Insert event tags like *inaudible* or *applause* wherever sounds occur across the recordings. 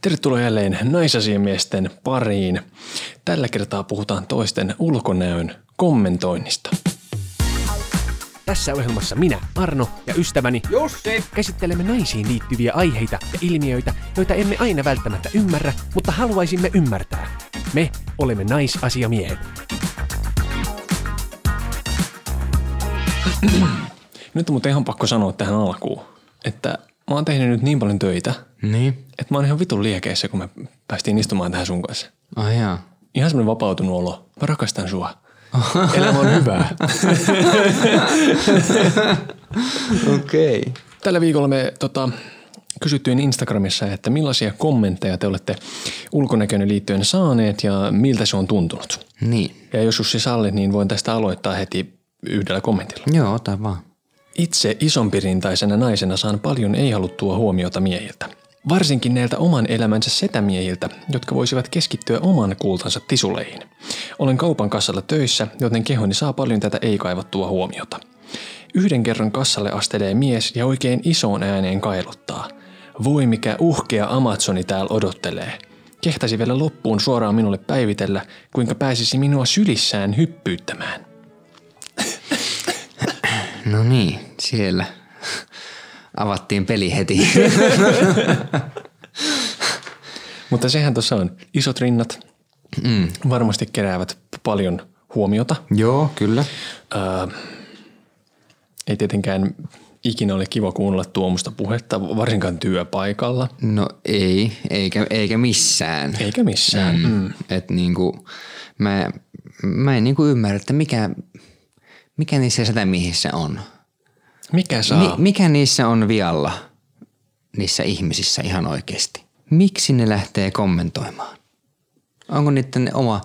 Tervetuloa jälleen naisasiamiesten pariin. Tällä kertaa puhutaan toisten ulkonäön kommentoinnista. Tässä ohjelmassa minä, Arno ja ystäväni Jussi! käsittelemme naisiin liittyviä aiheita ja ilmiöitä, joita emme aina välttämättä ymmärrä, mutta haluaisimme ymmärtää. Me olemme naisasiamiehet. Nyt on muuten ihan pakko sanoa tähän alkuun, että mä oon tehnyt nyt niin paljon töitä, Niin? että mä oon ihan vitun liekeissä, kun me päästiin istumaan tähän sun kanssa. Ai jaa. Ihan semmoinen vapautunut olo. Mä rakastan sua. *laughs* Elämä on hyvää. *laughs* Okei. Okay. Tällä viikolla me tota, kysyttiin Instagramissa, että millaisia kommentteja te olette ulkonäköön liittyen saaneet ja miltä se on tuntunut. Niin. Ja jos Jussi sallit, niin voin tästä aloittaa heti yhdellä kommentilla. Joo, ota vaan. Itse isompirintaisena naisena saan paljon ei-haluttua huomiota miehiltä. Varsinkin näiltä oman elämänsä setämiehiltä, jotka voisivat keskittyä oman kultansa tisuleihin. Olen kaupan kassalla töissä, joten kehoni saa paljon tätä ei-kaivattua huomiota. Yhden kerran kassalle astelee mies ja oikein isoon ääneen kailottaa. Voi mikä uhkea Amazoni täällä odottelee. Kehtasi vielä loppuun suoraan minulle päivitellä, kuinka pääsisi minua sylissään hyppyyttämään. No niin, siellä avattiin peli heti. *laughs* Mutta sehän tuossa on. Isot rinnat mm. varmasti keräävät paljon huomiota. Joo, kyllä. Ää, ei tietenkään ikinä ole kiva kuunnella tuomusta puhetta, varsinkaan työpaikalla, No ei, eikä, eikä missään. eikä missään. Mm. Mm. Et niinku, mä, mä en niinku ymmärrä, että mikä, mikä niissä sätämiehissä on. Mikä saa? Mi, mikä niissä on vialla, niissä ihmisissä ihan oikeasti? Miksi ne lähtee kommentoimaan? Onko niiden oma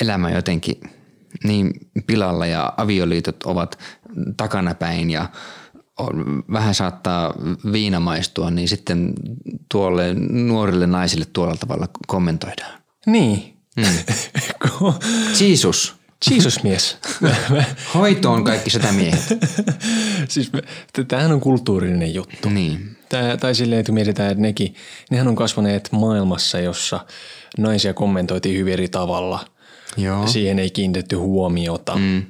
elämä jotenkin niin pilalla ja avioliitot ovat takanapäin ja on, vähän saattaa viina maistua, niin sitten tuolle nuorille naisille tuolla tavalla kommentoidaan. Niin. Mm. *laughs* Jeesus, Jesus mies. *laughs* hoitoon kaikki sitä miehet. *laughs* siis tämähän on kulttuurinen juttu. Niin. Tää, tai silleen, että mietitään, että nekin, nehän on kasvaneet maailmassa, jossa naisia kommentoitiin hyvin eri tavalla. Joo. Siihen ei kiinnitetty huomiota. Mm.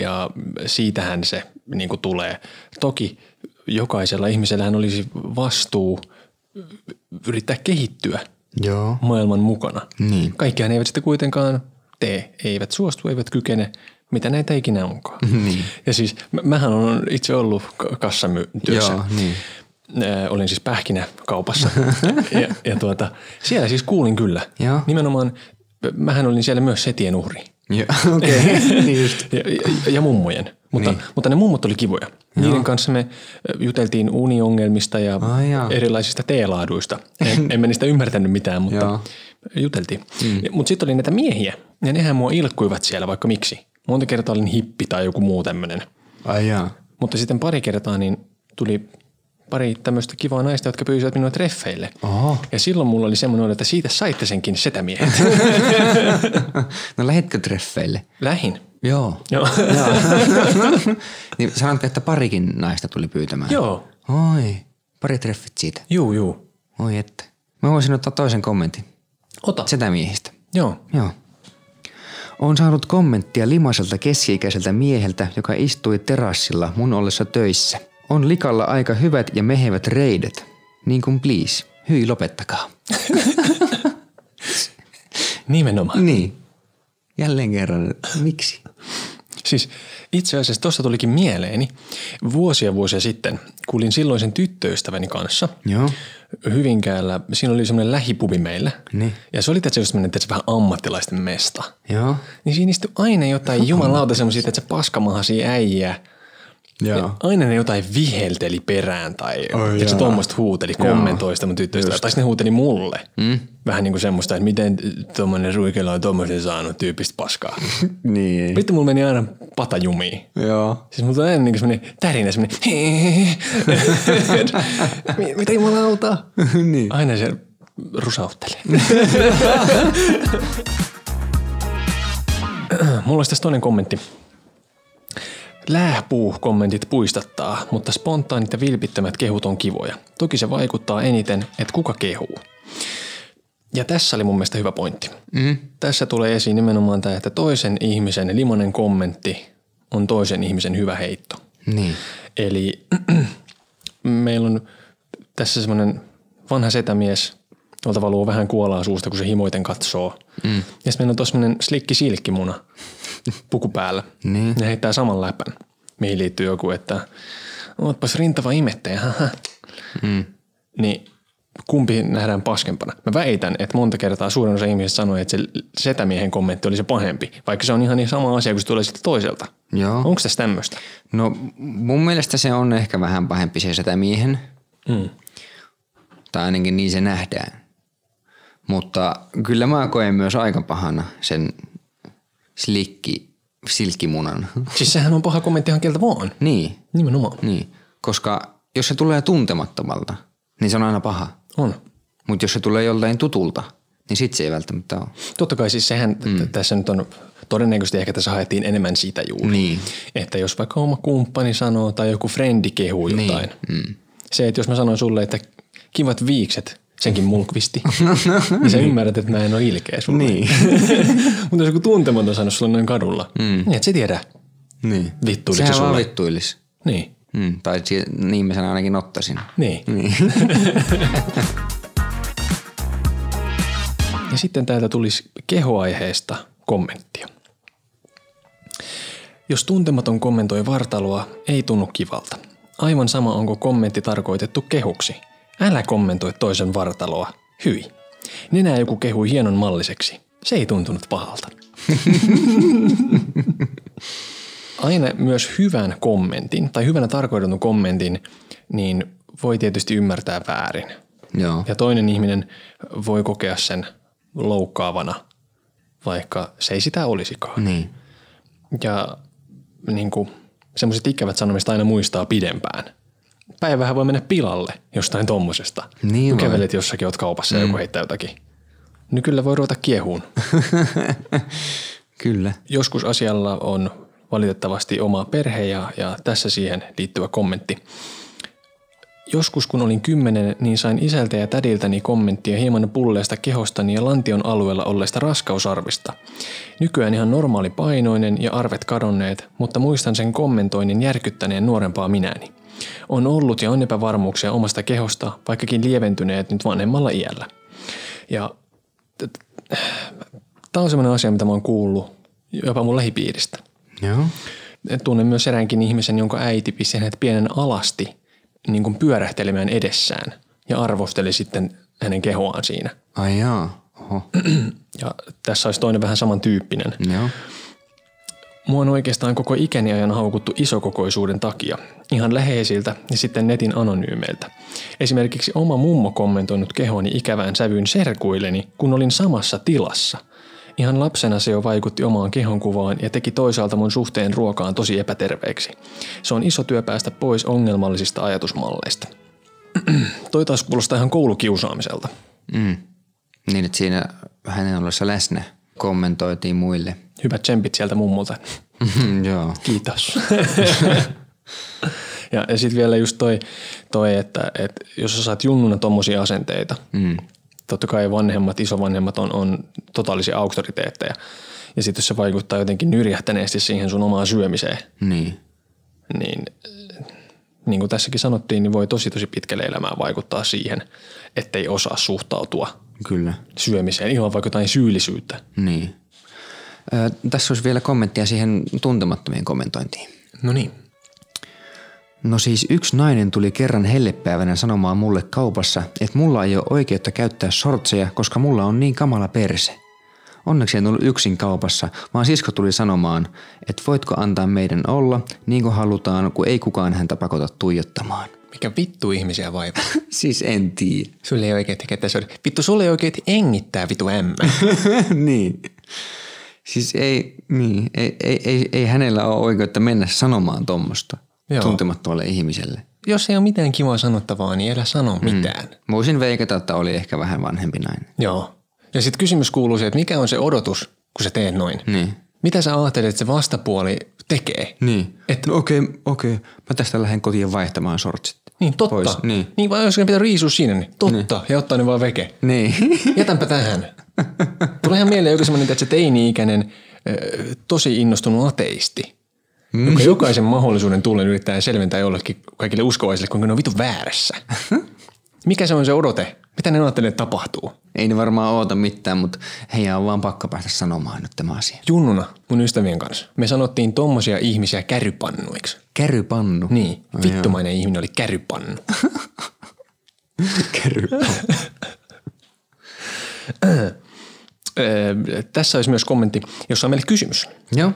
Ja siitähän se niin kuin tulee. Toki jokaisella ihmisellähän olisi vastuu yrittää kehittyä Joo. maailman mukana. Niin. Kaikkihan eivät sitä kuitenkaan tee, eivät suostu, eivät kykene, mitä näitä ikinä onkaan. *laughs* Niin. Ja siis mä- mähän on itse ollut k- kassatyössä. Joo, niin. Olin siis pähkinäkaupassa *laughs* ja, ja tuota, siellä siis kuulin kyllä. Joo. Nimenomaan, mähän olin siellä myös setien uhri. Joo. *laughs* Okay. niin just. Ja, ja, ja mummojen. Mutta, niin. mutta ne mummot oli kivoja. Joo. Niiden kanssa me juteltiin uniongelmista ja Ai jaa. erilaisista teelaaduista. En, emme niistä ymmärtänyt mitään, mutta Joo. juteltiin. Mm. Mutta sitten oli näitä miehiä, ja nehän mua ilkkuivat siellä vaikka miksi. Monta kertaa olin hippi tai joku muu tämmöinen. Ai jaa. Mutta sitten pari kertaa niin tuli pari tämmöistä kivaa naista, jotka pyysivät minua treffeille. Oho. Ja silloin mulla oli semmoinen että siitä saitte senkin setämiehet. *laughs* No lähetkö treffeille? Lähin. Joo. Joo. *laughs* niin sanotko, että parikin naista tuli pyytämään? Joo. Oi, pari treffit siitä. Juu, juu. Oi että. Mä voisin ottaa toisen kommentin. Ota. Setämiehistä. Joo. Joo. Olen saanut kommenttia limaiselta keski-ikäiseltä mieheltä, joka istui terassilla mun ollessa töissä. On likalla aika hyvät ja mehevät reidet. Niin kuin please. Hyi, lopettakaa. Nimenomaan. Niin. Jälleen kerran. Miksi? Siis itse asiassa tuossa tulikin mieleeni. Vuosia vuosia sitten kuulin silloisen tyttöystäväni kanssa Joo. Hyvinkäällä. Siinä oli semmoinen lähipubi meillä. Niin. Ja se oli tietysti semmoinen tietysti vähän ammattilaisten mesta. Joo. Niin siinä istui aina jotain jumalauta semmoisia, että se paskamahasia äijä. Ja aina ne jotain vihelteli perään tai oh, se tuommoista huuteli, kommentoi sitä mun tyttöystävää. Tai ne huuteli mulle. Mm. Vähän niin kuin semmoista, että miten tuommoinen ruikela on tuommoisen saanut tyyppistä paskaa. *laughs* Niin. Vittu, mulla meni aina pata jumiin. Joo. Siis mulla on aina niin semmoinen tärinä, semmoinen Mi- mitä jumalauta? niin. Aina se rusauttelee. mulla olisi tässä toinen kommentti. Läähpuu-kommentit puistattaa, mutta spontaanit ja vilpittömät kehut on kivoja. Toki se vaikuttaa eniten, että kuka kehuu. Ja tässä oli mun mielestä hyvä pointti. Mm. Tässä tulee esiin nimenomaan tämä, että toisen ihmisen limonen kommentti on toisen ihmisen hyvä heitto. Niin. Eli *clears throat* meillä on tässä semmoinen vanha setämies, jolta valuu vähän kuolaa suusta, kun se himoiten katsoo. Mm. Ja sitten meillä on tuossa semmoinen slikki silkkimuna puku päällä. Niin. Ne heittää saman läpän, mihin liittyy joku, että ootpas rintava imettäjä. haha." Mm. Niin kumpi nähdään paskempana? Mä väitän, että monta kertaa suurin osa ihmisistä sanoo, että se setämiehen kommentti oli se pahempi, vaikka se on ihan niin sama asia kuin se tulee sitten toiselta. Joo. Onko tässä tämmöistä? No mun mielestä se on ehkä vähän pahempi se setämiehen. Mm. Tai ainakin niin se nähdään. Mutta kyllä mä koen myös aika pahana sen slikki, silkkimunan. *laughs* Siis sehän on paha kommentti ihan keltä vaan. niin, Nimenomaan. niin. Koska jos se tulee tuntemattomalta, niin se on aina paha. On. Mutta jos se tulee joltain tutulta, niin sit se ei välttämättä ole. Totta kai siis sehän mm. tässä nyt on, todennäköisesti ehkä tässä haettiin enemmän siitä juuri. Niin. Että jos vaikka oma kumppani sanoo tai joku frendi kehuu jotain. Mm. Se, että jos mä sanoin sulle, että kivat viikset, senkin mulkvisti, *laughs* niin sä ymmärrät, että mä en ole ilkeä sulle. Niin. *laughs* Mutta jos joku tuntematon sanoo sulle noin kadulla, mm. niin et se tiedä. niin. Vittuiliko se Sehän vaan sulle? vittuilis. Niin. Mm. Tai si- niin mä sen ainakin ottaisin. Niin. Niin. *laughs* Ja sitten täältä tulisi kehoaiheesta kommenttia. Jos tuntematon kommentoi vartaloa, ei tunnu kivalta. Aivan sama onko kommentti tarkoitettu kehuksi. Älä kommentoi toisen vartaloa. Hyi. Nenää joku kehui hienon malliseksi. Se ei tuntunut pahalta. *laughs* Aina myös hyvän kommentin tai hyvänä tarkoitetun kommentin niin voi tietysti ymmärtää väärin. Joo. Ja toinen ihminen voi kokea sen loukkaavana, vaikka se ei sitä olisikaan. Niin. Ja niin kuin, semmoiset ikävät sanomiset aina muistaa pidempään. Päivähän voi mennä pilalle jostain tommosesta. Niin Kun kävelet jossakin, oot kaupassa mm. ja joku heittää jotakin. Nyt kyllä voi ruveta kiehuun. *laughs* Kyllä. Joskus asialla on valitettavasti oma perhe ja, ja tässä siihen liittyvä kommentti. Joskus kun olin kymmenen, niin sain isältä ja tädiltäni kommenttia hieman pulleesta kehostani ja lantion alueella olleesta raskausarvista. Nykyään ihan normaali painoinen ja arvet kadonneet, mutta muistan sen kommentoinnin järkyttäneen nuorempaa minäni. On ollut ja on epävarmuuksia omasta kehosta, vaikkakin lieventyneet nyt vanhemmalla iällä. Ja tämä on sellainen asia, mitä mä oon kuullut jopa mun lähipiiristä. Joo. Tunnen myös eräänkin ihmisen, jonka äiti pisti hänet pienen alasti niin kuin pyörähtelemään edessään ja arvosteli sitten hänen kehoaan siinä. Ai jaa. Oho. Ja tässä olisi toinen vähän samantyyppinen. Joo. Mua on oikeastaan koko ikäni ajan haukuttu isokokoisuuden takia, ihan läheisiltä ja sitten netin anonyymeiltä. Esimerkiksi oma mummo kommentoinut kehoni ikävään sävyyn serkuilleni, kun olin samassa tilassa. Ihan lapsena se jo vaikutti omaan kehonkuvaan ja teki toisaalta mun suhteen ruokaan tosi epäterveeksi. Se on iso työ päästä pois ongelmallisista ajatusmalleista. *clears throat* Toi taas kuulostaa ihan koulukiusaamiselta. Mm. Niin, että siinä hänen ollessa läsnä kommentoitiin muille. Hyvät tsempit sieltä mummulta. Joo. Kiitos. ja ja sitten vielä just toi, toi että, että jos sä saat junnuna tommosia asenteita, Mm. totta kai vanhemmat, isovanhemmat on, on totaalisia auktoriteetteja. Ja sitten jos se vaikuttaa jotenkin nyrjähtäneesti siihen sun omaan syömiseen, Niin. niin niin kuin tässäkin sanottiin, niin voi tosi tosi pitkälle elämään vaikuttaa siihen, ettei osaa suhtautua Kyllä. syömiseen ilman vaikka jotain syyllisyyttä. Niin. Ö, tässä olisi vielä kommenttia siihen tuntemattomien kommentointiin. No niin. No siis yksi nainen tuli kerran hellepäivänä sanomaan mulle kaupassa, että mulla ei ole oikeutta käyttää sortseja, koska mulla on niin kamala perse. Onneksi en ollut yksin kaupassa, vaan sisko tuli sanomaan, että voitko antaa meidän olla niin kuin halutaan, kun ei kukaan häntä pakota tuijottamaan. Mikä vittu ihmisiä vaivaa? *laughs* siis en tiedä. Sulle ei oikein tekee tässä. Vittu, sulle ei oikein engittää vitu ämmä. *laughs* niin. Siis ei, niin, ei, ei, ei, ei hänellä ole oikeutta mennä sanomaan tuommoista tuntemattomalle ihmiselle. Jos ei ole mitään kivaa sanottavaa, niin älä sano mitään. Mm. Voisin veikata, että oli ehkä vähän vanhempi nainen. Joo. Ja sitten kysymys kuuluu se, että mikä on se odotus, kun sä teet noin? Niin. Mitä sä ajattelet, että se vastapuoli tekee? Niin. Että- no okei, okei. Mä tästä lähden kotiin vaihtamaan sortsit. Niin, totta. Pois, niin. niin vai ne pitää riisua sinne? Niin, totta. Niin. Ja ottaa ne vaan veke. Niin. Jätänpä tähän. Tulee ihan mieleen joku semmoinen, että se teini-ikäinen, tosi innostunut ateisti, mm. joka jokaisen mahdollisuuden tullen yrittää selventää jollekin kaikille uskovaisille, kuinka ne on vitu väärässä. Mikä se on se odote? Mitä ne ajattelee, että tapahtuu? Ei ne varmaan oota mitään, mutta heidän on vaan pakko päästä sanomaan nyt tämä asia. Junnuna mun ystävien kanssa. Me sanottiin tommosia ihmisiä kärypannuiksi. Kärypannu. Niin, vittumainen ihminen oli kärypannu. *laughs* Kärypannu. *laughs* Öö, tässä olisi myös kommentti, jossa on meille kysymys. Joo.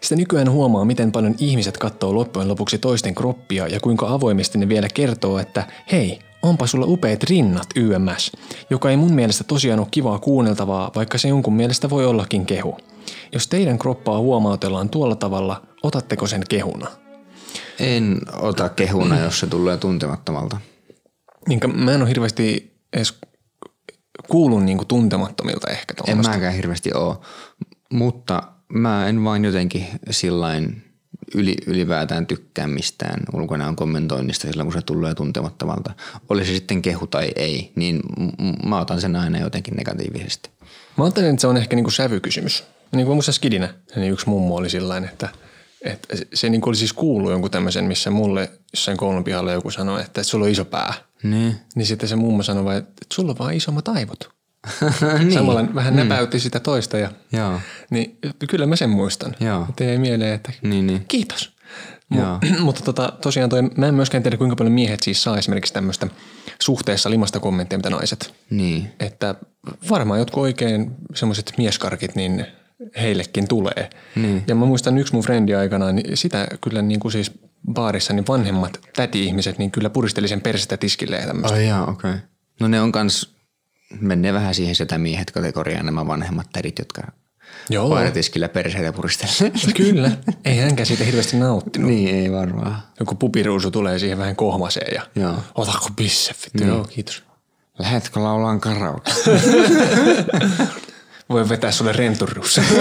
Sitä nykyään huomaa, miten paljon ihmiset katsoo loppujen lopuksi toisten kroppia ja kuinka avoimesti ne vielä kertoo, että hei, onpa sulla upeat rinnat YMS, joka ei mun mielestä tosiaan ole kivaa kuunneltavaa, vaikka se jonkun mielestä voi ollakin kehu. Jos teidän kroppaa huomautellaan tuolla tavalla, otatteko sen kehuna? En ota kehuna, jos se tulee tuntemattomalta. Minkä mä en ole hirveästi edes kuullut niinku tuntemattomilta ehkä En tuommoista. mäkään hirveästi oo. Mutta mä en vain jotenkin sillain yli, ylipäätään tykkää mistään ulkonäön kommentoinnista silloin, kun se tulee tuntemattomalta. Oli se sitten kehu tai ei, niin m- mä otan sen aina jotenkin negatiivisesti. Mä ajattelen, että se on ehkä niinku sävykysymys. Niin kuin musta skidinä, niin yksi mummo oli sillain, että, että se niinku oli siis kuullut jonkun tämmöisen, missä mulle jossain koulun pihalla joku sanoi, että, että sulla on iso pää. Niin. Niin sitten se mummo sanoi että sulla on vaan isommat aivot. *laughs* niin. Samalla vähän näpäytti sitä toista. Ja, Joo. niin kyllä mä sen muistan. Joo. Mieleen, että Niin, niin. kiitos. Mu- *clears throat* mutta tota, tosiaan toi, mä en myöskään tiedä, kuinka paljon miehet siis saa esimerkiksi tämmöistä suhteessa limasta kommentteja, mitä naiset. Niin. Että varmaan jotkut oikein semmoiset mieskarkit, niin heillekin tulee. Niin. Ja mä muistan yksi mun frendi aikanaan, niin sitä kyllä niin kuin siis baarissa niin vanhemmat täti-ihmiset niin kyllä puristeli sen persettä tiskille ja tämmöistä. Ai jaa, okei. Okay. No ne on kans, menee vähän siihen sitä miehet kategoriaan nämä vanhemmat tädit, jotka Joo. paaritiskillä perseitä puristelee. *laughs* Kyllä. Ei hänkään siitä hirveästi nauttinut. niin, ei varmaan. Joku pupiruusu tulee siihen vähän kohmaseen ja Joo. otako vittu. Niin. Joo, kiitos. Lähetkö laulaan karaoke? *laughs* Voi vetää sulle renturuussa. *laughs*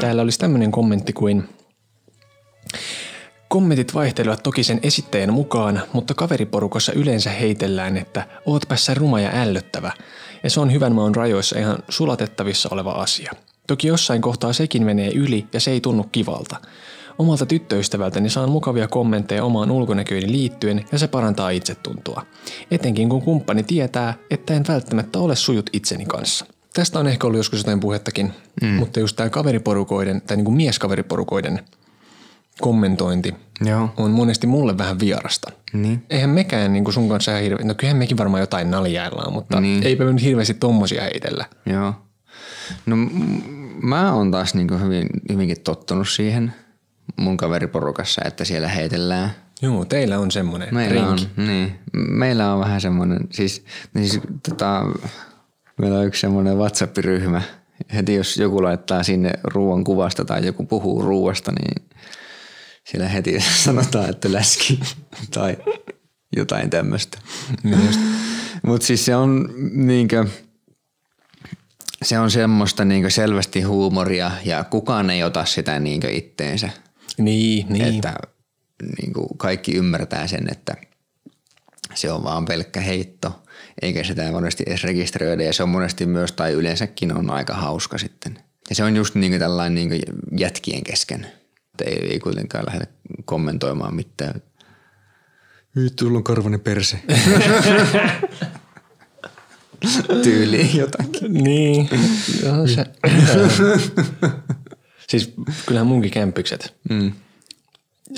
Täällä olisi tämmöinen kommentti kuin Kommentit vaihtelevat toki sen esittäjän mukaan, mutta kaveriporukassa yleensä heitellään, että ootpä sä ruma ja ällöttävä, ja se on hyvän maun rajoissa ihan sulatettavissa oleva asia. Toki jossain kohtaa sekin menee yli ja se ei tunnu kivalta. Omalta tyttöystävältäni saan mukavia kommentteja omaan ulkonäköihin liittyen ja se parantaa itsetuntoa. Etenkin kun kumppani tietää, että en välttämättä ole sujut itseni kanssa. Tästä on ehkä ollut joskus jotain puhettakin, mm. mutta just tämä kaveriporukoiden tai niinku mieskaveriporukoiden kommentointi Joo. on monesti mulle vähän vierasta. Niin. Eihän mekään niin kuin sun kanssa hirveästi, no kyllähän mekin varmaan jotain naljaillaan, mutta niin. Niin. eipä me nyt hirveästi tommosia heitellä. Joo. No m- mä oon taas niinku hyvin, hyvinkin tottunut siihen mun kaveriporukassa, että siellä heitellään. Joo, teillä on semmoinen Meillä rinki. on, niin, meillä on vähän semmoinen, siis, niin siis tota, meillä on yksi semmoinen WhatsApp-ryhmä. Heti jos joku laittaa sinne ruoan kuvasta tai joku puhuu ruoasta, niin siellä heti *laughs* sanotaan, että läski *laughs* tai jotain tämmöistä. Mutta siis se on niinkö, se on semmoista niinkö selvästi huumoria ja kukaan ei ota sitä niinkö itteensä. Niin, niin. Että niinkö kaikki ymmärtää sen, että se on vaan pelkkä heitto, eikä sitä monesti edes rekisteröidä ja se on monesti myös tai yleensäkin on aika hauska sitten. Ja se on just niin kuin tällainen niin kuin jätkien kesken. Että ei, ei kuitenkaan lähde kommentoimaan mitään. Vittu, sulla on karvani perse. *laughs* Tyyliin jotakin. Niin. Joo, se. *laughs* siis kyllähän munkin kämpykset Mm.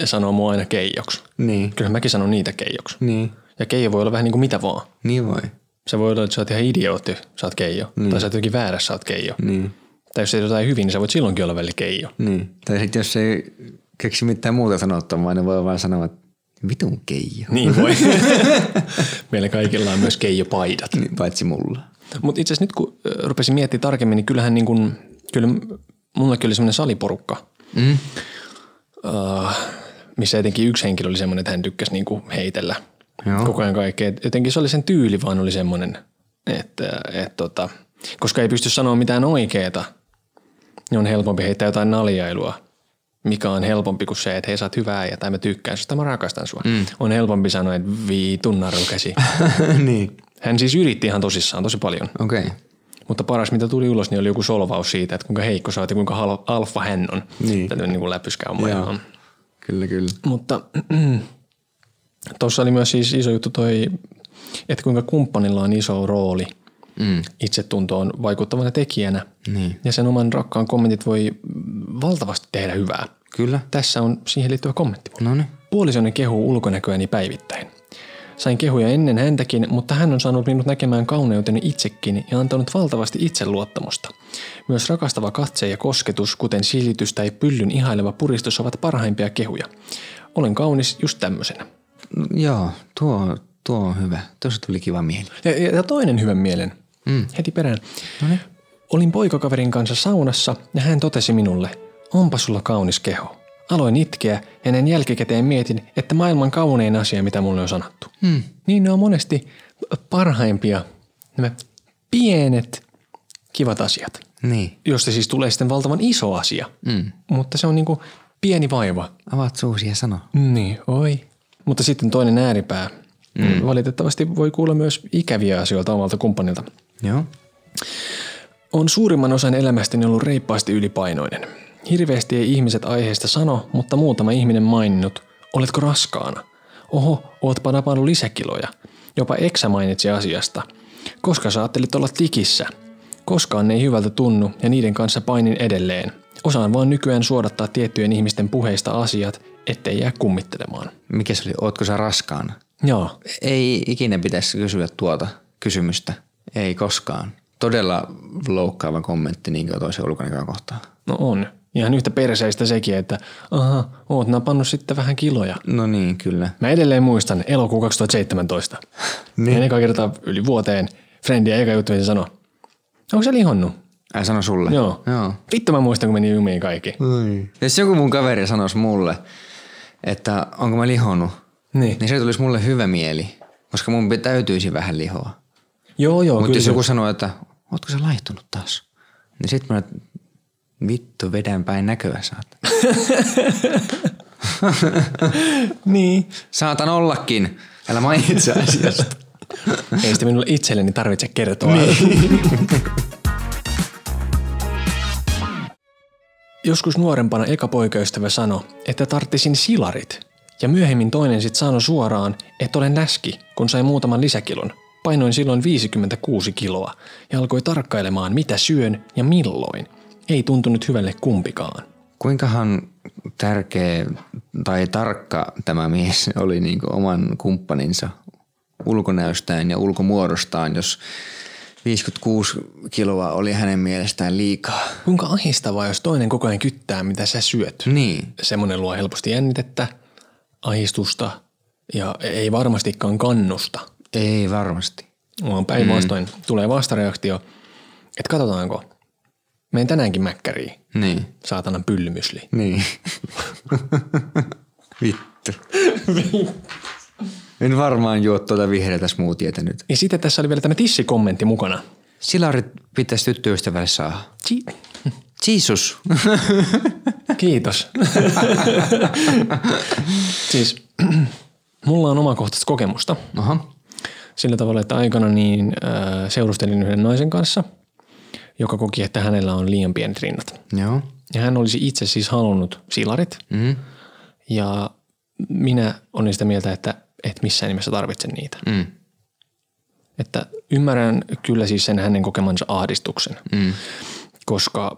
sanoo mua aina keijoksi. Niin. Kyllähän mäkin sanon niitä keijoksi. Niin. Ja keijo voi olla vähän niin kuin mitä vaan. Niin voi. Se voi olla, että sä oot ihan idiootti, sä oot keijo. Niin. Tai sä oot jotenkin väärässä, sä oot keijo. Niin. Tai jos teet jotain hyvin, niin sä voit silloinkin olla välillä keijo. Niin. Tai sitten jos ei keksi mitään muuta sanottavaa, niin voi vaan sanoa, että vitun keijo. Niin voi. *laughs* Meillä kaikilla on myös keijopaidat. Niin, paitsi mulla. Mutta itse asiassa nyt kun rupesin miettimään tarkemmin, niin kyllähän niin kun, kyllä mullakin oli semmoinen saliporukka, Mm. uh, missä etenkin yksi henkilö oli semmoinen, että hän tykkäsi niin kuin heitellä Joo. koko ajan kaikkea. Jotenkin se oli sen tyyli vaan oli semmoinen, että, että tota, Koska ei pysty sanoa mitään oikeeta, niin on helpompi heittää jotain naljailua, mikä on helpompi kuin se, että hei sä oot hyvää ja tai mä tykkään susta, mä rakastan sua. Mm. On helpompi sanoa, että viitun narukäsi. *laughs* niin. Hän siis yritti ihan tosissaan tosi paljon. Okei. Okay. Mutta paras, mitä tuli ulos, niin oli joku solvaus siitä, että kuinka heikko sä ja kuinka hal- alfa hän on. Niin. Tätä niin kuin läpyskää on. Kyllä, kyllä. Mutta *clears throat* tuossa oli myös siis iso juttu toi, että kuinka kumppanilla on iso rooli Mm. itsetuntoon vaikuttavana tekijänä. Niin. Ja sen oman rakkaan kommentit voi valtavasti tehdä hyvää. Kyllä. Tässä on siihen liittyvä kommentti. No niin. Puolisoni kehuu ulkonäköäni päivittäin. Sain kehuja ennen häntäkin, mutta hän on saanut minut näkemään kauneuteni itsekin ja antanut valtavasti itseluottamusta. Myös rakastava katse ja kosketus, kuten silitys tai pyllyn ihaileva puristus ovat parhaimpia kehuja. Olen kaunis just tämmöisenä. Joo, tuo, tuo on hyvä. Tuossa tuli kiva mieli. Ja, ja toinen hyvän mielen, mm. heti perään. Olin poikakaverin kanssa saunassa ja hän totesi minulle, onpa sulla kaunis keho. Aloin itkeä ja näin jälkikäteen mietin, että maailman kaunein asia, mitä mulle on sanottu. Mm. Niin ne on monesti parhaimpia, nämä pienet, kivat asiat, Niin. josta siis tulee sitten valtavan iso asia. Mm. Mutta se on niinku pieni vaiva. Avaat suusi ja sano. Niin, oi. Mutta sitten toinen ääripää. Mm. Valitettavasti voi kuulla myös ikäviä asioita omalta kumppanilta. Joo. On suurimman osan elämästäni ollut reippaasti ylipainoinen. Hirveästi ei ihmiset aiheesta sano, mutta muutama ihminen maininnut, oletko raskaana? Oho, ootpa napannut lisäkiloja. Jopa Eksä mainitsi asiasta. Koska sä ajattelit olla tikissä? Koskaan ne ei hyvältä tunnu ja niiden kanssa painin edelleen. Osaan vaan nykyään suodattaa tiettyjen ihmisten puheista asiat, ettei jää kummittelemaan. Mikä se oli? Ootko sä raskaana? Joo, Ei ikinä pitäisi kysyä tuota kysymystä. Ei koskaan. Todella loukkaava kommentti niin toisen ulkonäköä kohtaan. no on. Ihan yhtä perseistä sekin, että aha, oot napannut sitten vähän kiloja. No niin, kyllä. Mä edelleen muistan elokuu 2017. Niin. Ja eka kertaa yli vuoteen Frendiä eka juttu, mitä se sanoi. Onko se lihonnut? Ai sano sulle? Joo. Joo. Vittu mä muistan, kun meni jumiin kaikki. Jos joku mun kaveri sanoisi mulle, että onko mä lihonnut, Niin. niin se tulisi mulle hyvä mieli, koska mun täytyisi vähän lihoa. Joo, joo, Mutta jos se- joku sanoo, että ootko sä laihtunut taas, niin sit mä vittu vedän päin näköä saat. *laughs* Niin. Saatan ollakin. Älä mainitse *laughs* asiasta. Ei sitä minulle itselleni tarvitse kertoa. Niin. *laughs* Joskus nuorempana eka poikaystävä sanoi, että tarttisin silarit. Ja myöhemmin toinen sitten sanoi suoraan, että olen läski, kun sai muutaman lisäkilon. Painoin silloin 56 kiloa ja alkoi tarkkailemaan, mitä syön ja milloin. Ei tuntunut hyvälle kumpikaan. Kuinkahan tärkeä tai tarkka tämä mies oli niin oman kumppaninsa ulkonäöstään ja ulkomuodostaan, jos 56 kiloa oli hänen mielestään liikaa. Kuinka ahistavaa, jos toinen koko ajan kyttää, mitä sä syöt. Niin, Semmoinen luo helposti jännitettä, ahistusta ja ei varmastikaan kannusta. ei varmasti. Vaan päinvastoin mm. tulee vastareaktio, että katsotaanko. Menen tänäänkin mäkkäriin. Niin. Saatanan pyllymysli. Niin. *laughs* Vittu. en varmaan juo tuota vihreätä smoothieta nyt. Ja sitten tässä oli vielä tämä tissikommentti mukana. Silarit pitäisi tyttöystävälle saada. Chi- Jesus. *laughs* Kiitos. siis mulla on omakohtaista kokemusta Aha. sillä tavalla, että aikana niin äh, seurustelin yhden naisen kanssa, joka koki, että hänellä on liian pienet rinnat. Joo. Ja hän olisi itse siis halunnut silarit. Mm. Ja minä olin sitä mieltä, että et missään nimessä tarvitse niitä. Mm. Että ymmärrän kyllä siis sen hänen kokemansa ahdistuksen, Mm. koska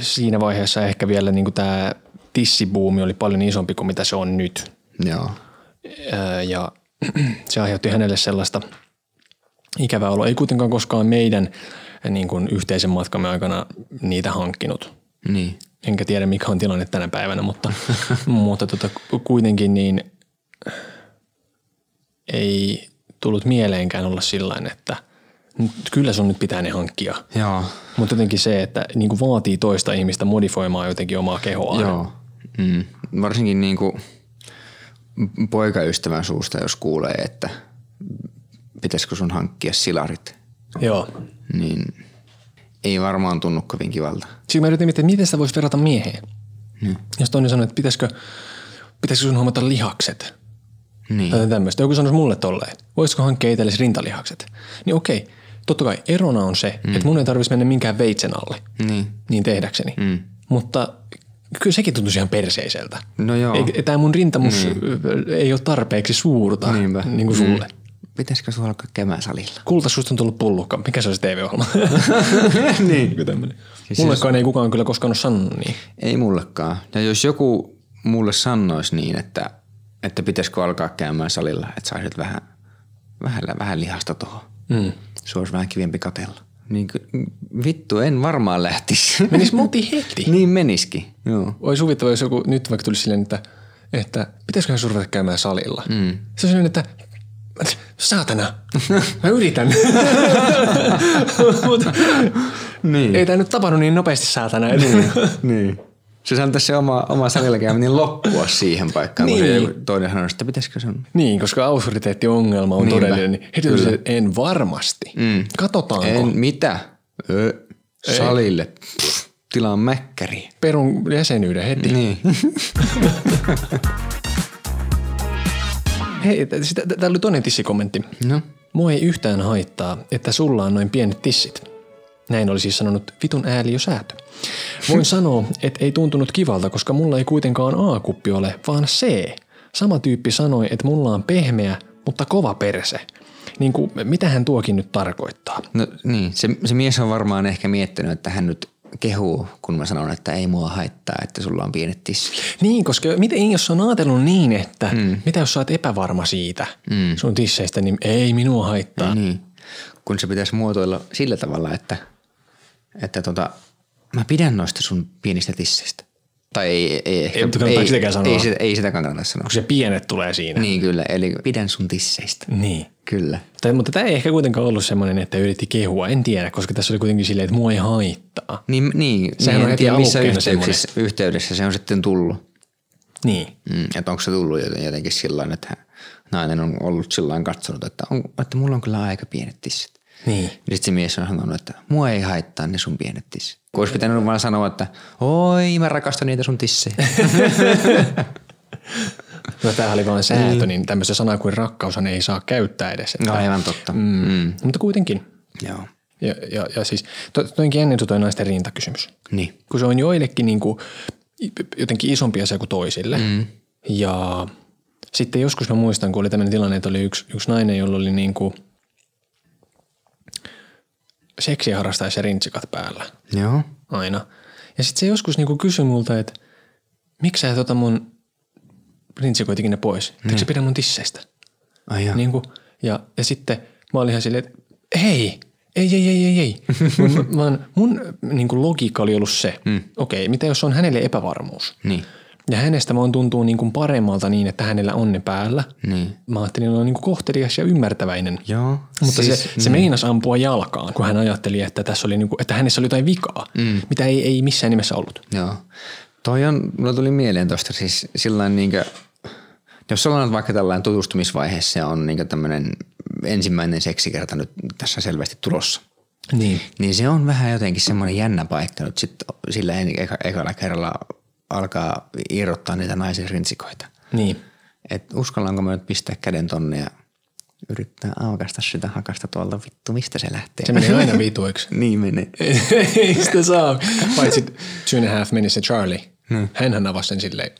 siinä vaiheessa ehkä vielä niin tämä tissibuumi oli paljon isompi kuin mitä se on nyt. Joo. Ja *clears throat* se aiheutti hänelle sellaista ikävää oloa. Ei kuitenkaan koskaan meidän niin kuin yhteisen matkamme aikana niitä hankkinut. Niin. Enkä tiedä mikä on tilanne tänä päivänä, mutta, *laughs* mutta tota, kuitenkin niin ei tullut mieleenkään olla sillain, että kyllä sun nyt pitää ne hankkia. Joo. Mutta jotenkin se, että niin kuin vaatii toista ihmistä modifoimaan jotenkin omaa kehoaan. Joo. Mm. Varsinkin niinku poikaystävän suusta, jos kuulee, että pitäisikö sun hankkia silarit, Joo. Niin ei varmaan tunnu kovin kivalta. Siis mä yritin miettiä, että miten sitä voisi verrata mieheen. Niin. Jos toinen sanoi, että pitäisikö, pitäisikö sun huomata lihakset. Niin. Tai tämmöistä. Joku sanoisi mulle tolleen, voisiko hankkia itsellesi rintalihakset. Niin okei, totta kai erona on se, mm. että mun ei tarvitsisi mennä minkään veitsen alle Niin. niin tehdäkseni. Mm. Mutta kyllä sekin tuntuisi ihan perseiseltä. No joo. Ei, tämä mun rintamus mm. ei ole tarpeeksi suurta Niinpä. niin kuin sulle. Mm. Pitäisikö sulla alkaa käymään salilla? Kulta, susta on tullut pullukka. Mikä se on se TV-ohjelma? *laughs* niin. Joku. Siis Mullekaan ei kukaan kyllä koskaan ole sanonut niin. Ei mullekaan. Ja jos joku mulle sanoisi niin, että, että pitäisikö alkaa käymään salilla, että saisit vähän, vähän, vähän lihasta tuohon. Mm. Se olisi vähän kivempi katella. Niin vittu, en varmaan lähtisi. *laughs* Menis moti heti. niin meniski, joo. Olisi huvittava, jos joku nyt vaikka tulisi silleen, että, että pitäisiköhän sun käymään salilla. Mm. Se on silleen, että saatana, mä yritän. Mutta Niin. ei tämä nyt tapahdu niin nopeasti saatana. Niin. niin. Se sanotaan se oma, oma salilla käyminen loppua siihen paikkaan, niin. kun se toinen sanoo, että pitäisikö sun... niin, koska autoriteettiongelma on Niinpä. todellinen. Niin heti on se, että en varmasti. Mm. Katsotaanko? En, mitä? Ö, salille. Pff, tilaan mäkkäri. Perun jäsenyyden heti. Niin. *laughs* Hei, täällä oli toinen tissikommentti. no. Mua ei yhtään haittaa, että sulla on noin pienet tissit. Näin oli siis sanonut vitun ääli jo säätö. Voin *laughs* sanoa, että ei tuntunut kivalta, koska mulla ei kuitenkaan A-kuppi ole, vaan C. Sama tyyppi sanoi, että mulla on pehmeä, mutta kova perse. Niin kuin, mitä hän tuokin nyt tarkoittaa? No niin, se, se mies on varmaan ehkä miettinyt, että hän nyt kehuu, kun mä sanon, että ei mua haittaa, että sulla on pienet tissit. Niin, koska miten jos on ajatellut niin, että mm. mitä jos sä oot epävarma siitä mm. sun tisseistä, niin ei minua haittaa. Niin, kun se pitäisi muotoilla sillä tavalla, että, että tota, mä pidän noista sun pienistä tisseistä. Tai ei, ei ehkä. Ei, mutta sitäkään sanoa. Ei, sitä, ei sitäkään kannata sanoa. Kun se pienet tulee siinä. Niin kyllä, eli pidän sun tisseistä. niin. Kyllä. Tai, mutta tämä ei ehkä kuitenkaan ollut semmoinen, että yritti kehua. En tiedä, koska tässä oli kuitenkin silleen, että mua ei haittaa. Niin, niin, Sehän niin on en tiedä, missä yhteydessä, yhteydessä se on sitten tullut. Niin. Mm, että onko se tullut joten- jotenkin sillä tavalla, että nainen on ollut sillä tavalla katsonut, että, on, että mulla on kyllä aika pienet tissit. Niin. Ja sitten se mies on sanonut, että mua ei haittaa ne sun pienet tissit. Kun olisi pitänyt vaan sanoa, että oi mä rakastan niitä sun tissejä. *laughs* No tämähän oli vain säätö, niin tämmöistä sanaa kuin rakkaushan ei saa käyttää edes. Että, no aivan totta. mm. Mm. Mutta kuitenkin. Joo. Ja, ja, ja siis to, toinkin ennen toi naisten rintakysymys. Niin. Kun se on joillekin niin kuin, jotenkin isompi asia kuin toisille. Mm. Ja sitten joskus mä muistan, kun oli tämmöinen tilanne, että oli yksi, yksi nainen, jolla oli niin kuin seksiä harrastaessa ja rintsikat päällä Joo. aina. Ja sitten se joskus niinku kysyi multa, että miksi sä et ota mun rintsikoita ikinä pois? Eikö se pidä mun tisseistä? Ai joo. Niinku, ja, ja sitten mä olin ihan silleen, että hei, ei, ei, ei, ei, ei. *laughs* mun, vaan mun niinku logiikka oli ollut se, mm. okei, okay, mitä jos on hänelle epävarmuus? Niin. Ja hänestä vaan tuntuu niinku paremmalta niin, että hänellä on ne päällä. Niin. Mä ajattelin, että on niinku kohtelias ja ymmärtäväinen. Joo. Mutta siis, se, se meinas ampua jalkaan, kun hän ajatteli, että, tässä oli niinku, että hänessä oli jotain vikaa, mm. mitä ei, ei missään nimessä ollut. Joo. Toi on, mulla tuli mieleen tosta siis sillain niinkö, jos ollaan vaikka tällainen tutustumisvaiheessa ja on niinkö tämmöinen ensimmäinen seksikerta nyt tässä selvästi tulossa, Niin. niin se on vähän jotenkin semmoinen jännä paikka nyt sit sillä en- eka, ekalla kerralla alkaa irrottaa niitä naisen rintsikoita. Niin. Et uskallanko mä nyt pistää käden tonne ja yrittää aukasta sitä hakasta tuolta vittu, mistä se lähtee. Se menee aina vituiksi. *laughs* niin menee. *laughs* ei sitä saa. Paitsi two and a half minutes se Charlie. Hmm. Hänhän avasi sen silleen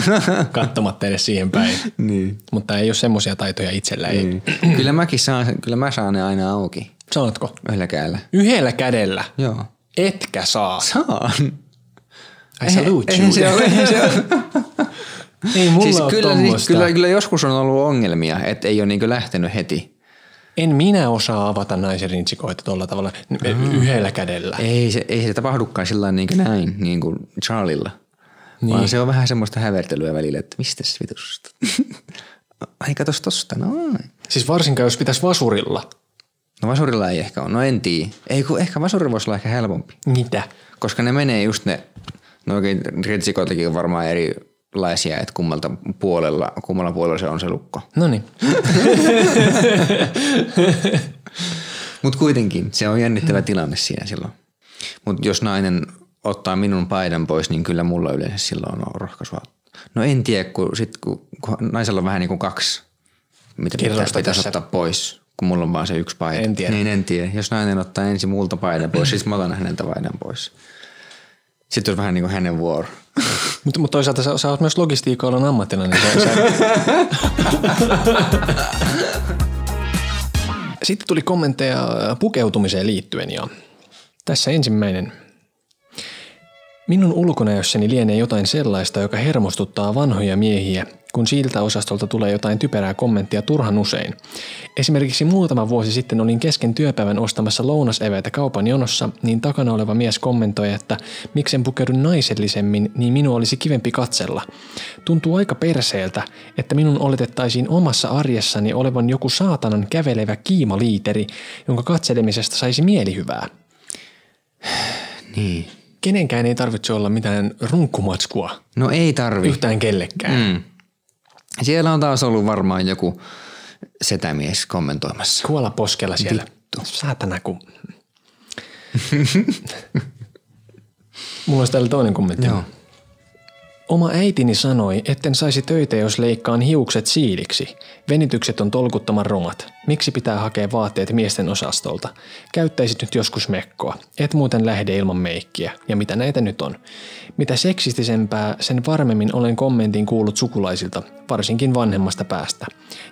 *laughs* katsomatta edes siihen päin. niin. Mutta ei ole semmoisia taitoja itsellä. Ei. niin. kyllä mäkin saan, kyllä mä saan ne aina auki Saatko? yhdellä kädellä. Yhdellä kädellä. Joo. Etkä saa. Saan. I salute you. Se ole, eihän se. Ei *laughs* mulla siis kyllä, siis kyllä, kyllä, joskus on ollut ongelmia, että ei ole niinku lähtenyt heti. En minä osaa avata naisen rintsikoita tuolla tavalla yhdellä kädellä. Ei se, ei se tapahdukaan sillä niin kuin näin, niin kuin Charlilla. Niin. Vaan se on vähän semmoista hävertelyä välillä, että mistä se vitusta. Ai katos tosta, noin. Siis varsinkaan jos pitäisi vasurilla. No vasurilla ei ehkä ole, no en tiedä. Ei kun ehkä vasuri voisi olla ehkä helpompi. Mitä? Koska ne menee just ne, no oikein ritsikoitakin on varmaan erilaisia, että kummalta puolella, kummalla puolella se on se lukko. No niin. *laughs* Mutta kuitenkin, se on jännittävä tilanne siinä silloin. Mutta jos nainen ottaa minun paidan pois, niin kyllä mulla yleensä silloin on rohkaisua. No en tiedä, kun, sit, kun, kun naisella on vähän niin kuin kaksi, mitä pitäisi tässä. ottaa pois, kun mulla on vaan se yksi paita. En tiedä. Niin en tiedä. Jos nainen ottaa ensin multa paidan pois, siis mä otan häneltä paidan pois. Sitten on vähän niin kuin hänen vuoro. Mutta mut toisaalta sä, sä oot myös logistiikka-alan ammattilainen. Niin sä, sä... Sitten tuli kommentteja pukeutumiseen liittyen ja tässä ensimmäinen. Minun ulkonäössäni lienee jotain sellaista, joka hermostuttaa vanhoja miehiä, kun siltä osastolta tulee jotain typerää kommenttia turhan usein. Esimerkiksi muutama vuosi sitten olin kesken työpäivän ostamassa lounaseväitä kaupan jonossa, niin takana oleva mies kommentoi, että miksen pukeudun naisellisemmin, niin minua olisi kivempi katsella. Tuntuu aika perseeltä, että minun oletettaisiin omassa arjessani olevan joku saatanan kävelevä kiimaliiteri, jonka katselemisesta saisi mielihyvää. Niin. Kenenkään ei tarvitse olla mitään runkkumatskua No ei tarvi. yhtään kellekään. Mm. Siellä on taas ollut varmaan joku setämies kommentoimassa. Kuolla poskella siellä. Vittu. Saatana kun... *laughs* Mulla olisi täällä toinen kommentti. Joo. Oma äitini sanoi, etten saisi töitä, jos leikkaan hiukset siiliksi. Venitykset on tolkuttoman rumat. Miksi pitää hakea vaatteet miesten osastolta? Käyttäisit nyt joskus mekkoa. Et muuten lähde ilman meikkiä. Ja mitä näitä nyt on? Mitä seksistisempää, sen varmemmin olen kommentin kuullut sukulaisilta, varsinkin vanhemmasta päästä.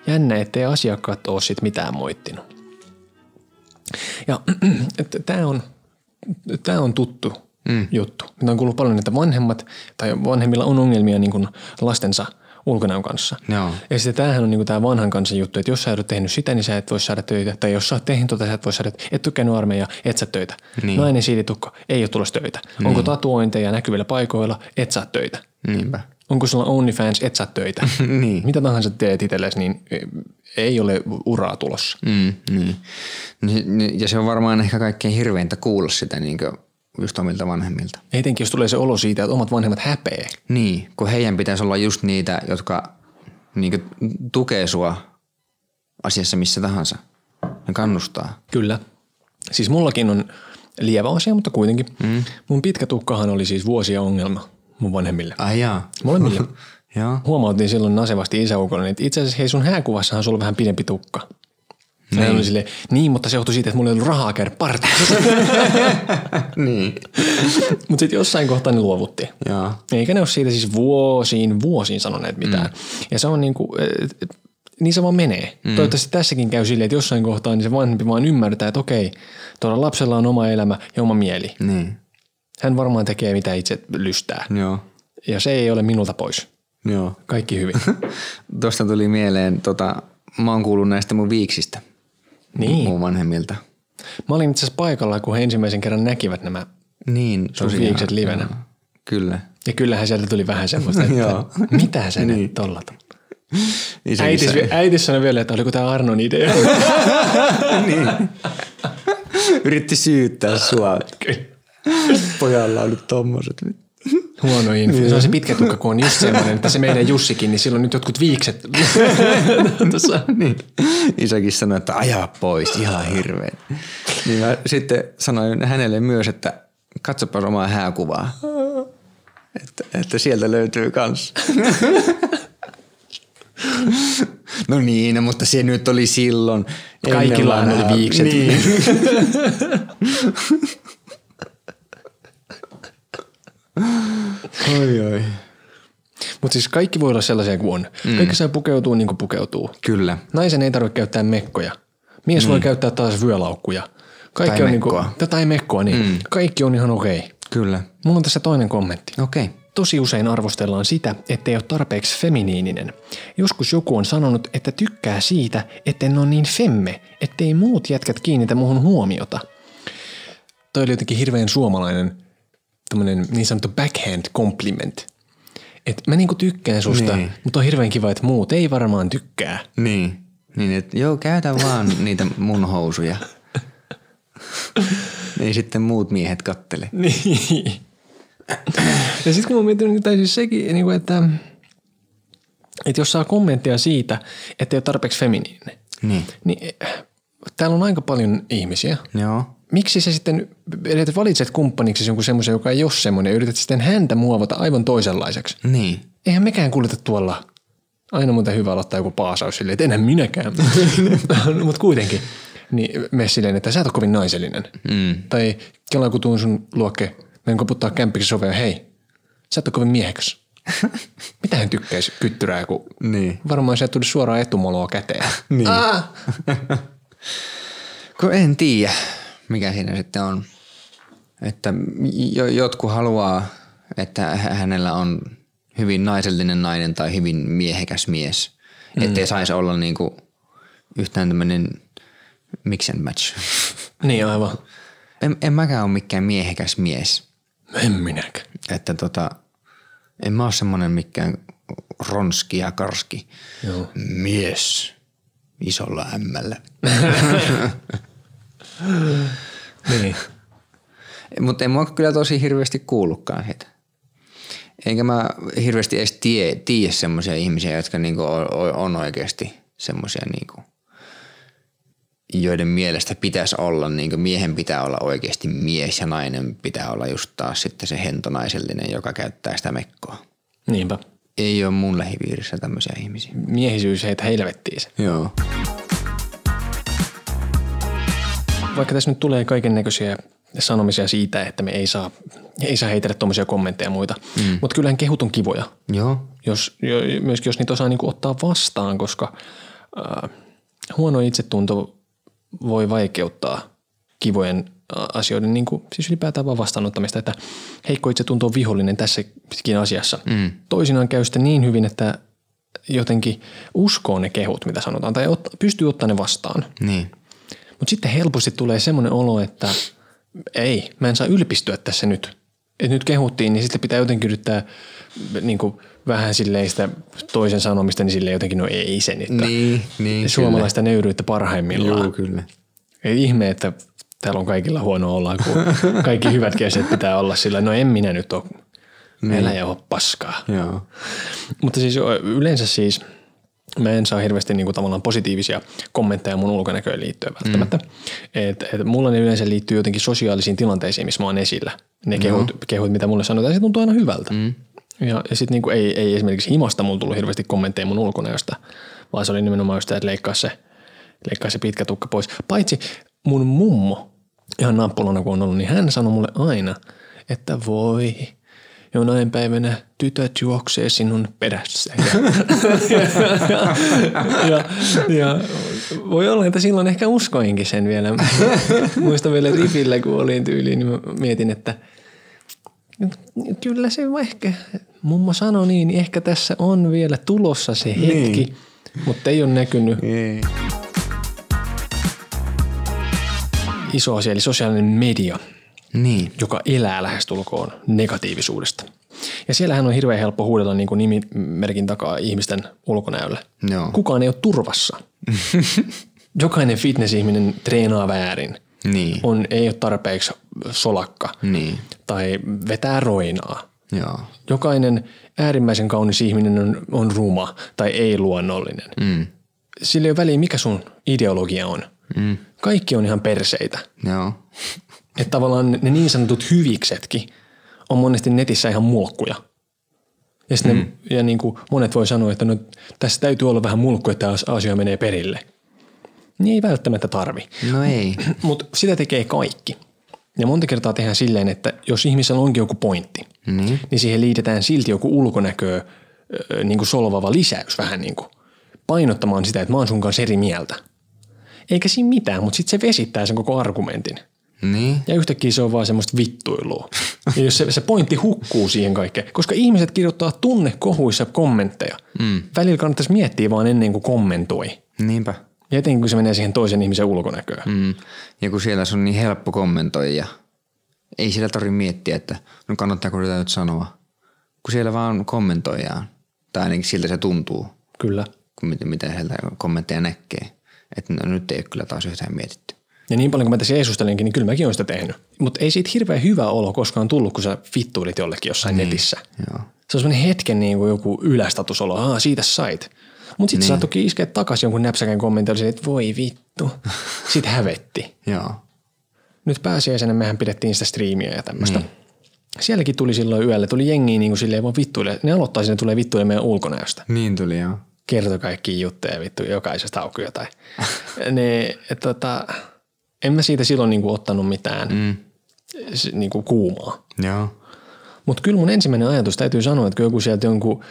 Jännä, ettei asiakkaat ole sit mitään moittinut. Ja *clears throat* tämä on, tää on tuttu mm. juttu. Mitä on kuullut paljon, että vanhemmat tai vanhemmilla on ongelmia niin kuin lastensa ulkonäön kanssa. Joo. Ja sitten tämähän on niin tämä vanhan kansan juttu, että jos sä et ole tehnyt sitä, niin sä et voi saada töitä. Tai jos sä oot tehnyt tota, sä et voi saada, et ole käynyt armeijaa, et saa töitä. Niin. Nainen siilitukko, ei ole tulossa töitä. Niin. Onko tatuointeja näkyvillä paikoilla, et saa töitä. Niinpä. Onko sulla OnlyFans, et saa töitä. *laughs* Niin. Mitä tahansa teet itsellesi, niin ei ole uraa tulossa. Mm, niin. Ni- ni- Ja se on varmaan ehkä kaikkein hirveintä kuulla sitä niin just omilta vanhemmilta. Etenkin jos tulee se olo siitä, että omat vanhemmat häpeää. Niin, kun heidän pitäisi olla just niitä, jotka niin tukee sua asiassa missä tahansa ja kannustaa. Kyllä. Siis mullakin on lievä asia, mutta kuitenkin. Mm. Mun pitkä tukkahan oli siis vuosia ongelma mun vanhemmille. Ai jaa. Molemmille. *laughs* Joo. Huomautin silloin nasevasti isäukolle, että itse asiassa hei sun hääkuvassahan sulla on vähän pidempi tukka. Niin. oli silleen, niin, mutta se johtui siitä, että mulla ei ollut rahaa käydä partissa. *laughs* niin. mutta sitten jossain kohtaa ne luovutti. Joo. Eikä ne ole siitä siis vuosiin, vuosiin sanoneet mitään. Mm. Ja se on niin kuin, niin se vaan menee. Mm. Toivottavasti tässäkin käy silleen, että jossain kohtaa niin se vanhempi vaan ymmärtää, että okei, tuolla lapsella on oma elämä ja oma mieli. Niin. Hän varmaan tekee mitä itse lystää. Joo. Ja se ei ole minulta pois. Joo. Kaikki hyvin. *laughs* Tuosta tuli mieleen, tota, mä oon kuullut näistä mun viiksistä. Niin. Mun vanhemmilta. Mä olin itse asiassa paikalla, kun he ensimmäisen kerran näkivät nämä. Niin, Sun viikset livenä. Joo. Kyllä. Ja kyllähän sieltä tuli vähän semmoista, että Joo. mitä sä niin. nyt tollat on? Äitis, äitis sanoi vielä, että oliko tämä Arnon idea. *laughs* niin. Yritti syyttää sua. Pojalla oli tommoset. Huono info. Se on se pitkä tukka, kun on just semmoinen, että se meidän Jussikin, niin silloin nyt jotkut viikset. *laughs* Tuossa. niin. Isäkin sanoi, että ajaa pois, ihan hirveän. Niin mä sitten sanoin hänelle myös, että katsopa omaa hääkuvaa. Että, että sieltä löytyy kans. *laughs* No niin, no, mutta se nyt oli silloin. vanhaa. oli viikset. Niin. *laughs* oi oi. Mutta siis kaikki voi olla sellaisia kuin on. Mm. Kaikki saa pukeutua niin kuin pukeutuu. Kyllä. Naisen ei tarvitse käyttää mekkoja. Mies voi käyttää taas vyölaukkuja. Kaikki Tai on niinku, mekkoa. tai mekkoa, niin mm. kaikki on ihan okei. Kyllä. Mulla on tässä toinen kommentti. Okei. Okay. Tosi usein arvostellaan sitä, ettei ole tarpeeksi feminiininen. Joskus joku on sanonut, että tykkää siitä, etten ole niin femme, ettei muut jätkät kiinnitä muhun huomiota. Toi oli jotenkin hirveän suomalainen tämmönen niin sanottu backhand compliment. Et mä niinku tykkään susta, Niin. mutta on hirveän kiva, että muut ei varmaan tykkää. Niin. Niin, että joo, käytä vaan *laughs* niitä mun housuja. Ei sitten muut miehet kattele. *laughs* Niin. Ja sitten kun mä mietin, tai siis sekin, niin kuin, että, että jos saa kommenttia siitä, että ei ole tarpeeksi feminiininen, Niin. niin eh, täällä on aika paljon ihmisiä, Joo. Miksi sä sitten edet valitset kumppaniksi jonkun semmoisen, joka ei ole semmoinen, ja yrität sitten häntä muovata aivan toisenlaiseksi. Niin. Eihän mekään kuljeta tuolla. Aina muuten hyvä aloittaa joku paasaus silleen, että enhän minäkään. *laughs* Mutta kuitenkin. Niin me silleen, että sä et ole kovin naisellinen. Mm. Tai kelaa kun tuun sun luokke, menen koputtaa kämppiksi sovea, hei, sä et ole kovin miehekäs. *laughs* Mitä hän tykkäisi kyttyrää, kun Niin. varmaan se tuli suoraan etumoloa käteen. *laughs* Niin. Ah! Kun en tiedä, mikä siinä sitten on. Että jo, jotkut haluaa, että hä- hänellä on hyvin naisellinen nainen tai hyvin miehekäs mies. Mm. Ettei saisi olla niinku yhtään tämmöinen mix and match. Niin aivan. En, en mäkään ole mikään miehekäs mies. En minäkään. Että tota, en mä ole semmoinen mikään ronski ja karski Joo. mies isolla ämmällä. *laughs* *sighs* Niin. Mutta en mua kyllä tosi hirveästi kuullutkaan heitä. Enkä mä hirveästi edes tie, tiedä semmoisia ihmisiä, jotka niinku on, on oikeasti semmoisia, niinku, joiden mielestä pitäisi olla, niinku miehen pitää olla oikeasti mies ja nainen pitää olla just taas sitten se hentonaisellinen, joka käyttää sitä mekkoa. Niinpä. Ei ole mun lähipiirissä tämmöisiä ihmisiä. Miehisyys heitä helvettiin se. Joo. Vaikka tässä nyt tulee kaiken näköisiä sanomisia siitä, että me ei saa, ei saa heitellä tuommoisia kommentteja ja muita. Mm. Mutta kyllähän kehut on kivoja, Joo. jos, jo, myöskin jos niitä osaa niinku ottaa vastaan, koska äh, huono itsetunto voi vaikeuttaa kivojen asioiden, niinku, siis ylipäätään vaan vastaanottamista, että heikko itsetunto on vihollinen tässäkin asiassa. Mm. Toisinaan käy sitten niin hyvin, että jotenkin uskoo ne kehut, mitä sanotaan, tai ot, pystyy ottamaan ne vastaan. Niin. Mutta sitten helposti tulee semmoinen olo, että ei, mä en saa ylpistyä tässä nyt. Et nyt kehuttiin, niin sitten pitää jotenkin yrittää niin kuin vähän silleen sitä toisen sanomista, niin silleen jotenkin, no ei se nyt. Niin, niin, Suomalaista nöyryyttä parhaimmillaan. Joo, kyllä. Ei ihme, että täällä on kaikilla huono olla, kun *laughs* kaikki hyvät kesät pitää olla sillä, no en minä nyt ole, niin. älä ole paskaa. Joo. Mutta siis yleensä siis mä en saa hirveästi niinku tavallaan positiivisia kommentteja mun ulkonäköön liittyen välttämättä. Mm. Et, et mulla ne yleensä liittyy jotenkin sosiaalisiin tilanteisiin, missä mä oon esillä. Ne kehut, kehut mitä mulle sanotaan, se tuntuu aina hyvältä. Mm. Ja, ja sitten niinku ei, ei esimerkiksi himasta mulla tullut hirveästi kommentteja mun ulkonäöstä, vaan se oli nimenomaan just että leikkaa se, leikkaa se pitkä tukka pois. Paitsi mun mummo, ihan nappulana kun on ollut, niin hän sanoi mulle aina, että voi, jonain päivänä tytöt juoksee sinun perässä. *laughs* Ja, ja, ja voi olla, että silloin ehkä uskoinkin sen vielä. *laughs* Muistan vielä rifillä, kun olin tyyliin, niin mietin, että kyllä se ehkä, mummo sanoi niin, niin ehkä tässä on vielä tulossa se hetki, niin. mutta ei ole näkynyt. Ei. Iso asia, eli sosiaalinen media Niin. joka elää lähestulkoon negatiivisuudesta. Ja siellähän on hirveän helppo huudella niin kuin nimimerkin takaa ihmisten ulkonäölle. Joo. Kukaan ei ole turvassa. *laughs* Jokainen fitness-ihminen treenaa väärin. Niin. On, ei ole tarpeeksi solakka. Niin. Tai vetää roinaa. Joo. Jokainen äärimmäisen kaunis ihminen on, on ruma tai ei luonnollinen. Mm. Sillä ei ole väliä, mikä sun ideologia on. Mm. Kaikki on ihan perseitä. Joo. Että tavallaan ne niin sanotut hyviksetkin on monesti netissä ihan mulkkuja. Ja, mm. ne, ja niin kuin monet voi sanoa, että no, tässä täytyy olla vähän mulkku, että asia menee perille. Niin ei välttämättä tarvi. No ei. *clears throat* Mutta sitä tekee kaikki. Ja monta kertaa tehdään silleen, että jos ihmisellä onkin joku pointti, Niin. niin siihen liitetään silti joku ulkonäköä niin kuin solvava lisäys vähän niin kuin painottamaan sitä, että mä oon sun kanssa eri mieltä. Eikä siinä mitään, mutta sitten se vesittää sen koko argumentin. Niin. Ja yhtäkkiä se on vaan semmoista vittuilua. Ja jos se, se pointti hukkuu siihen kaikkeen, koska ihmiset kirjoittaa tunnekohuissa kommentteja. Mm. Välillä kannattaisi miettiä vaan ennen kuin kommentoi. Niinpä. Ja etenkin kun se menee siihen toisen ihmisen ulkonäköön. Mm. Ja kun siellä se on niin helppo kommentoida ja ei siellä tarvitse miettiä, että no kannattaako tätä nyt sanoa. Kun siellä vaan kommentoidaan. Tai ainakin siltä se tuntuu, Kyllä. kun miten, miten sieltä kommentteja näkee. Että no, nyt ei ole kyllä taas yhtään mietitty. Ja niin paljon kuin mä tässä Jeesustelenkin, niin kyllä mäkin olen sitä tehnyt. Mutta ei siitä hirveän hyvä olo koskaan tullut, kun sä vittuilit jollekin jossain niin. netissä. Joo. Se on semmoinen hetken niin kuin joku ylästatusolo, aa siitä sait. Mutta sitten niin. sä toki iskeä takaisin jonkun näpsäkän kommentin, että voi vittu. *laughs* Sitten hävetti. Joo. nyt pääsiäisenä mehän pidettiin sitä striimiä ja tämmöistä. Niin. Sielläkin tuli silloin yöllä, tuli jengi niin kuin silleen vaan vittuille. Ne aloittaa sinne tulee vittuille meidän ulkonäöstä. Niin tuli joo. Kertoi kaikki juttuja vittu, jokaisesta auki jotain. *laughs* ne, et, tota, en mä siitä silloin niin kuin ottanut mitään mm. niin kuin kuumaa. Joo. Mutta kyllä mun ensimmäinen ajatus täytyy sanoa, että kun joku sieltä jonkun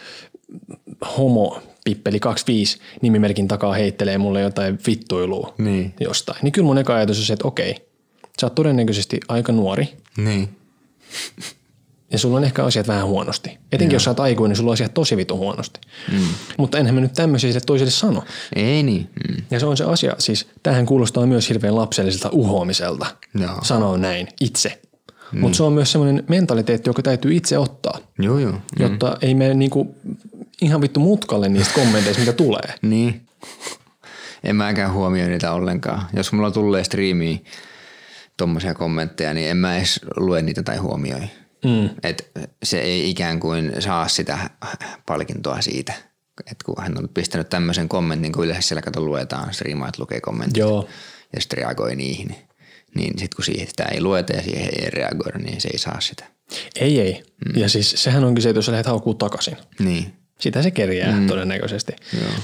homo pippeli 25 nimimerkin takaa heittelee mulle jotain vittuilua Niin. jostain, niin kyllä mun eka ajatus on se, että okei, sä oot todennäköisesti aika nuori Niin. Ja sulla on ehkä asiat vähän huonosti. Etenkin jos sä oot aikuinen, niin sulla on asiat tosi vitun huonosti. Mm. Mutta enhän mä nyt tämmöisiä sille toiselle sano. Ei niin. Mm. Ja se on se asia, siis tähän kuulostaa myös hirveän lapselliselta uhoamiselta Joo. sanoa näin itse. Mm. Mutta se on myös semmoinen mentaliteetti, joka täytyy itse ottaa, Joo joo. jotta ei mene niinku ihan vittu mutkalle niistä kommenteista, mitä tulee. *laughs* Niin. En mäkään huomioi niitä ollenkaan. Jos mulla tulee striimiin tommosia kommentteja, niin en mä edes lue niitä tai huomioi. Mm. Et se ei ikään kuin saa sitä palkintoa siitä. Et kun hän on pistänyt tämmöisen kommentin, kun yleensä siellä kato luetaan, striimaat lukee kommentit Joo. ja sitten reagoi niihin. Niin sitten kun siihen sitä ei lueta ja siihen ei reagoida, niin se ei saa sitä. Ei, ei. Mm. Ja siis sehän onkin se, että jos sä lähdet haukkuu takaisin, Niin. sitä se kerjää mm. todennäköisesti.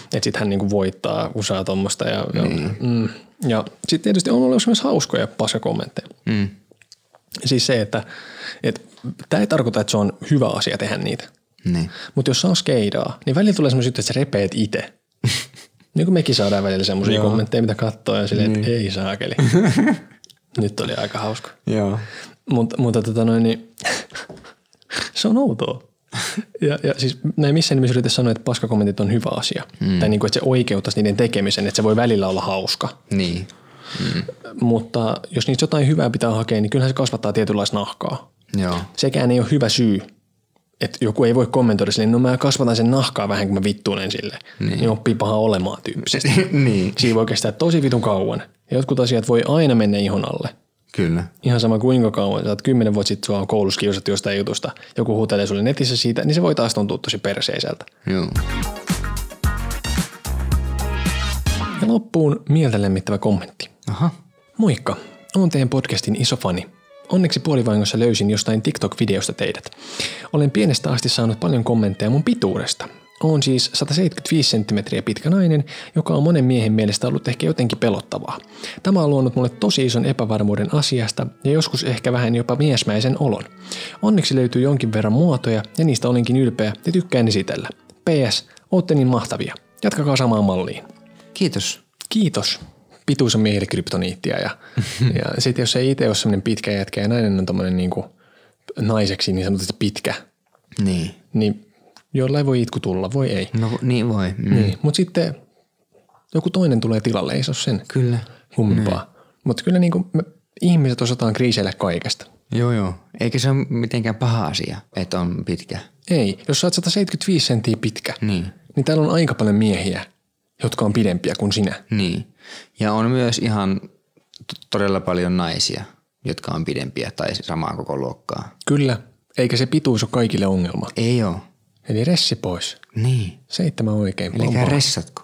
Että sit hän niinku voittaa, kun saa tommosta. Ja, ja, mm. ja sitten tietysti on ollut myös hauskoja paskakommentteja. Mm. Siis se, että et, tämä ei tarkoita, että se on hyvä asia tehdä niitä. Niin. Mutta jos saa skeidaa, niin välillä tulee semmoisia, että sä repeet itse. *laughs* niin kuin mekin saadaan välillä semmoisia kommentteja, mitä katsoo ja silleen, että ei saakeli. *laughs* Nyt oli aika hauska. Joo. Mut, mutta tota noin, niin, *laughs* se on outoa. Ja, ja siis näin missään nimessä yritä sanoa, että paskakommentit on hyvä asia. Mm. Tai niin kuin, että se oikeuttaisi niiden tekemisen, että se voi välillä olla hauska. Niin. Mutta jos niistä jotain hyvää pitää hakea, niin kyllähän se kasvattaa tietynlaista nahkaa. Joo. Sekään ei ole hyvä syy, että joku ei voi kommentoida silleen, no mä kasvatan sen nahkaa vähän, kun mä vittuulen sille. Niin. niin oppii paha olemaan tyyppisesti. *laughs* niin. Siinä voi kestää tosi vitun kauan. Ja jotkut asiat voi aina mennä ihon alle. Kyllä. Ihan sama kuinka kauan. Sä oot kymmenen vuotta sitten sua on koulussa kiusattu jostain jutusta. Joku huutelee sulle netissä siitä, niin se voi taas tuntua tosi perseiseltä. Joo. Ja loppuun mieltä lemmittävä kommentti. Aha. Moikka, olen teidän podcastin iso fani. Onneksi puolivahingossa löysin jostain TikTok-videosta teidät. Olen pienestä asti saanut paljon kommentteja mun pituudesta. Olen siis 175 senttimetriä pitkä nainen, joka on monen miehen mielestä ollut ehkä jotenkin pelottavaa. Tämä on luonut mulle tosi ison epävarmuuden asiasta ja joskus ehkä vähän jopa miesmäisen olon. Onneksi löytyy jonkin verran muotoja ja niistä olenkin ylpeä ja tykkään esitellä. PS, ootte niin mahtavia. Jatkakaa samaan malliin. Kiitos. Kiitos. Pituus on miehille kryptoniittia ja, *laughs* ja sitten jos ei itse ole semmoinen pitkä jätkä ja nainen on tommonen niinku naiseksi niin sanotusti pitkä, Niin. niin jollain voi itku tulla, voi ei. No niin voi. Mm. Niin. Mutta sitten joku toinen tulee tilalle, ei se ole sen Kyllä. kummempaa. Mutta kyllä niinku me ihmiset osataan kriiseillä kaikesta. Joo joo. Eikä se ole mitenkään paha asia, että on pitkä. Ei, jos sä oot 175 senttiä pitkä, Niin. niin täällä on aika paljon miehiä, jotka on pidempiä kuin sinä. Niin. Ja on myös ihan todella paljon naisia, jotka on pidempiä tai samaa koko luokkaa. Kyllä, eikä se pituus ole kaikille ongelma. Ei oo. Eli ressi pois. Niin. Seitsemän oikein. Eli ressatko?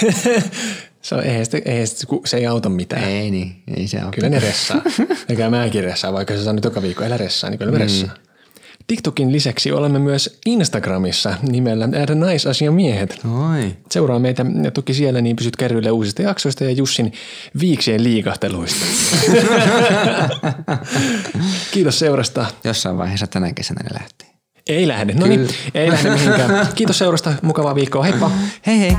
*laughs* se, on, eihän sitä, eihän sitä, se ei auta mitään. Ei niin, ei se ole. Kyllä ne ressaa. Eikä mäkin ressaa, vaikka se sanoo joka viikko, älä ressaa, niin kyllä me ressaa. TikTokin lisäksi olemme myös Instagramissa nimellä naisasiamiehet. Oi. Seuraa meitä ja toki siellä, niin pysyt kärryille uusista jaksoista ja Jussin viiksien liikahteluista. *laughs* Kiitos seurasta. Jossain vaiheessa tänä kesänä ne lähtee. Ei lähde. No niin, ei lähde mihinkään. Kiitos seurasta. Mukavaa viikkoa. Heippa. Hei hei!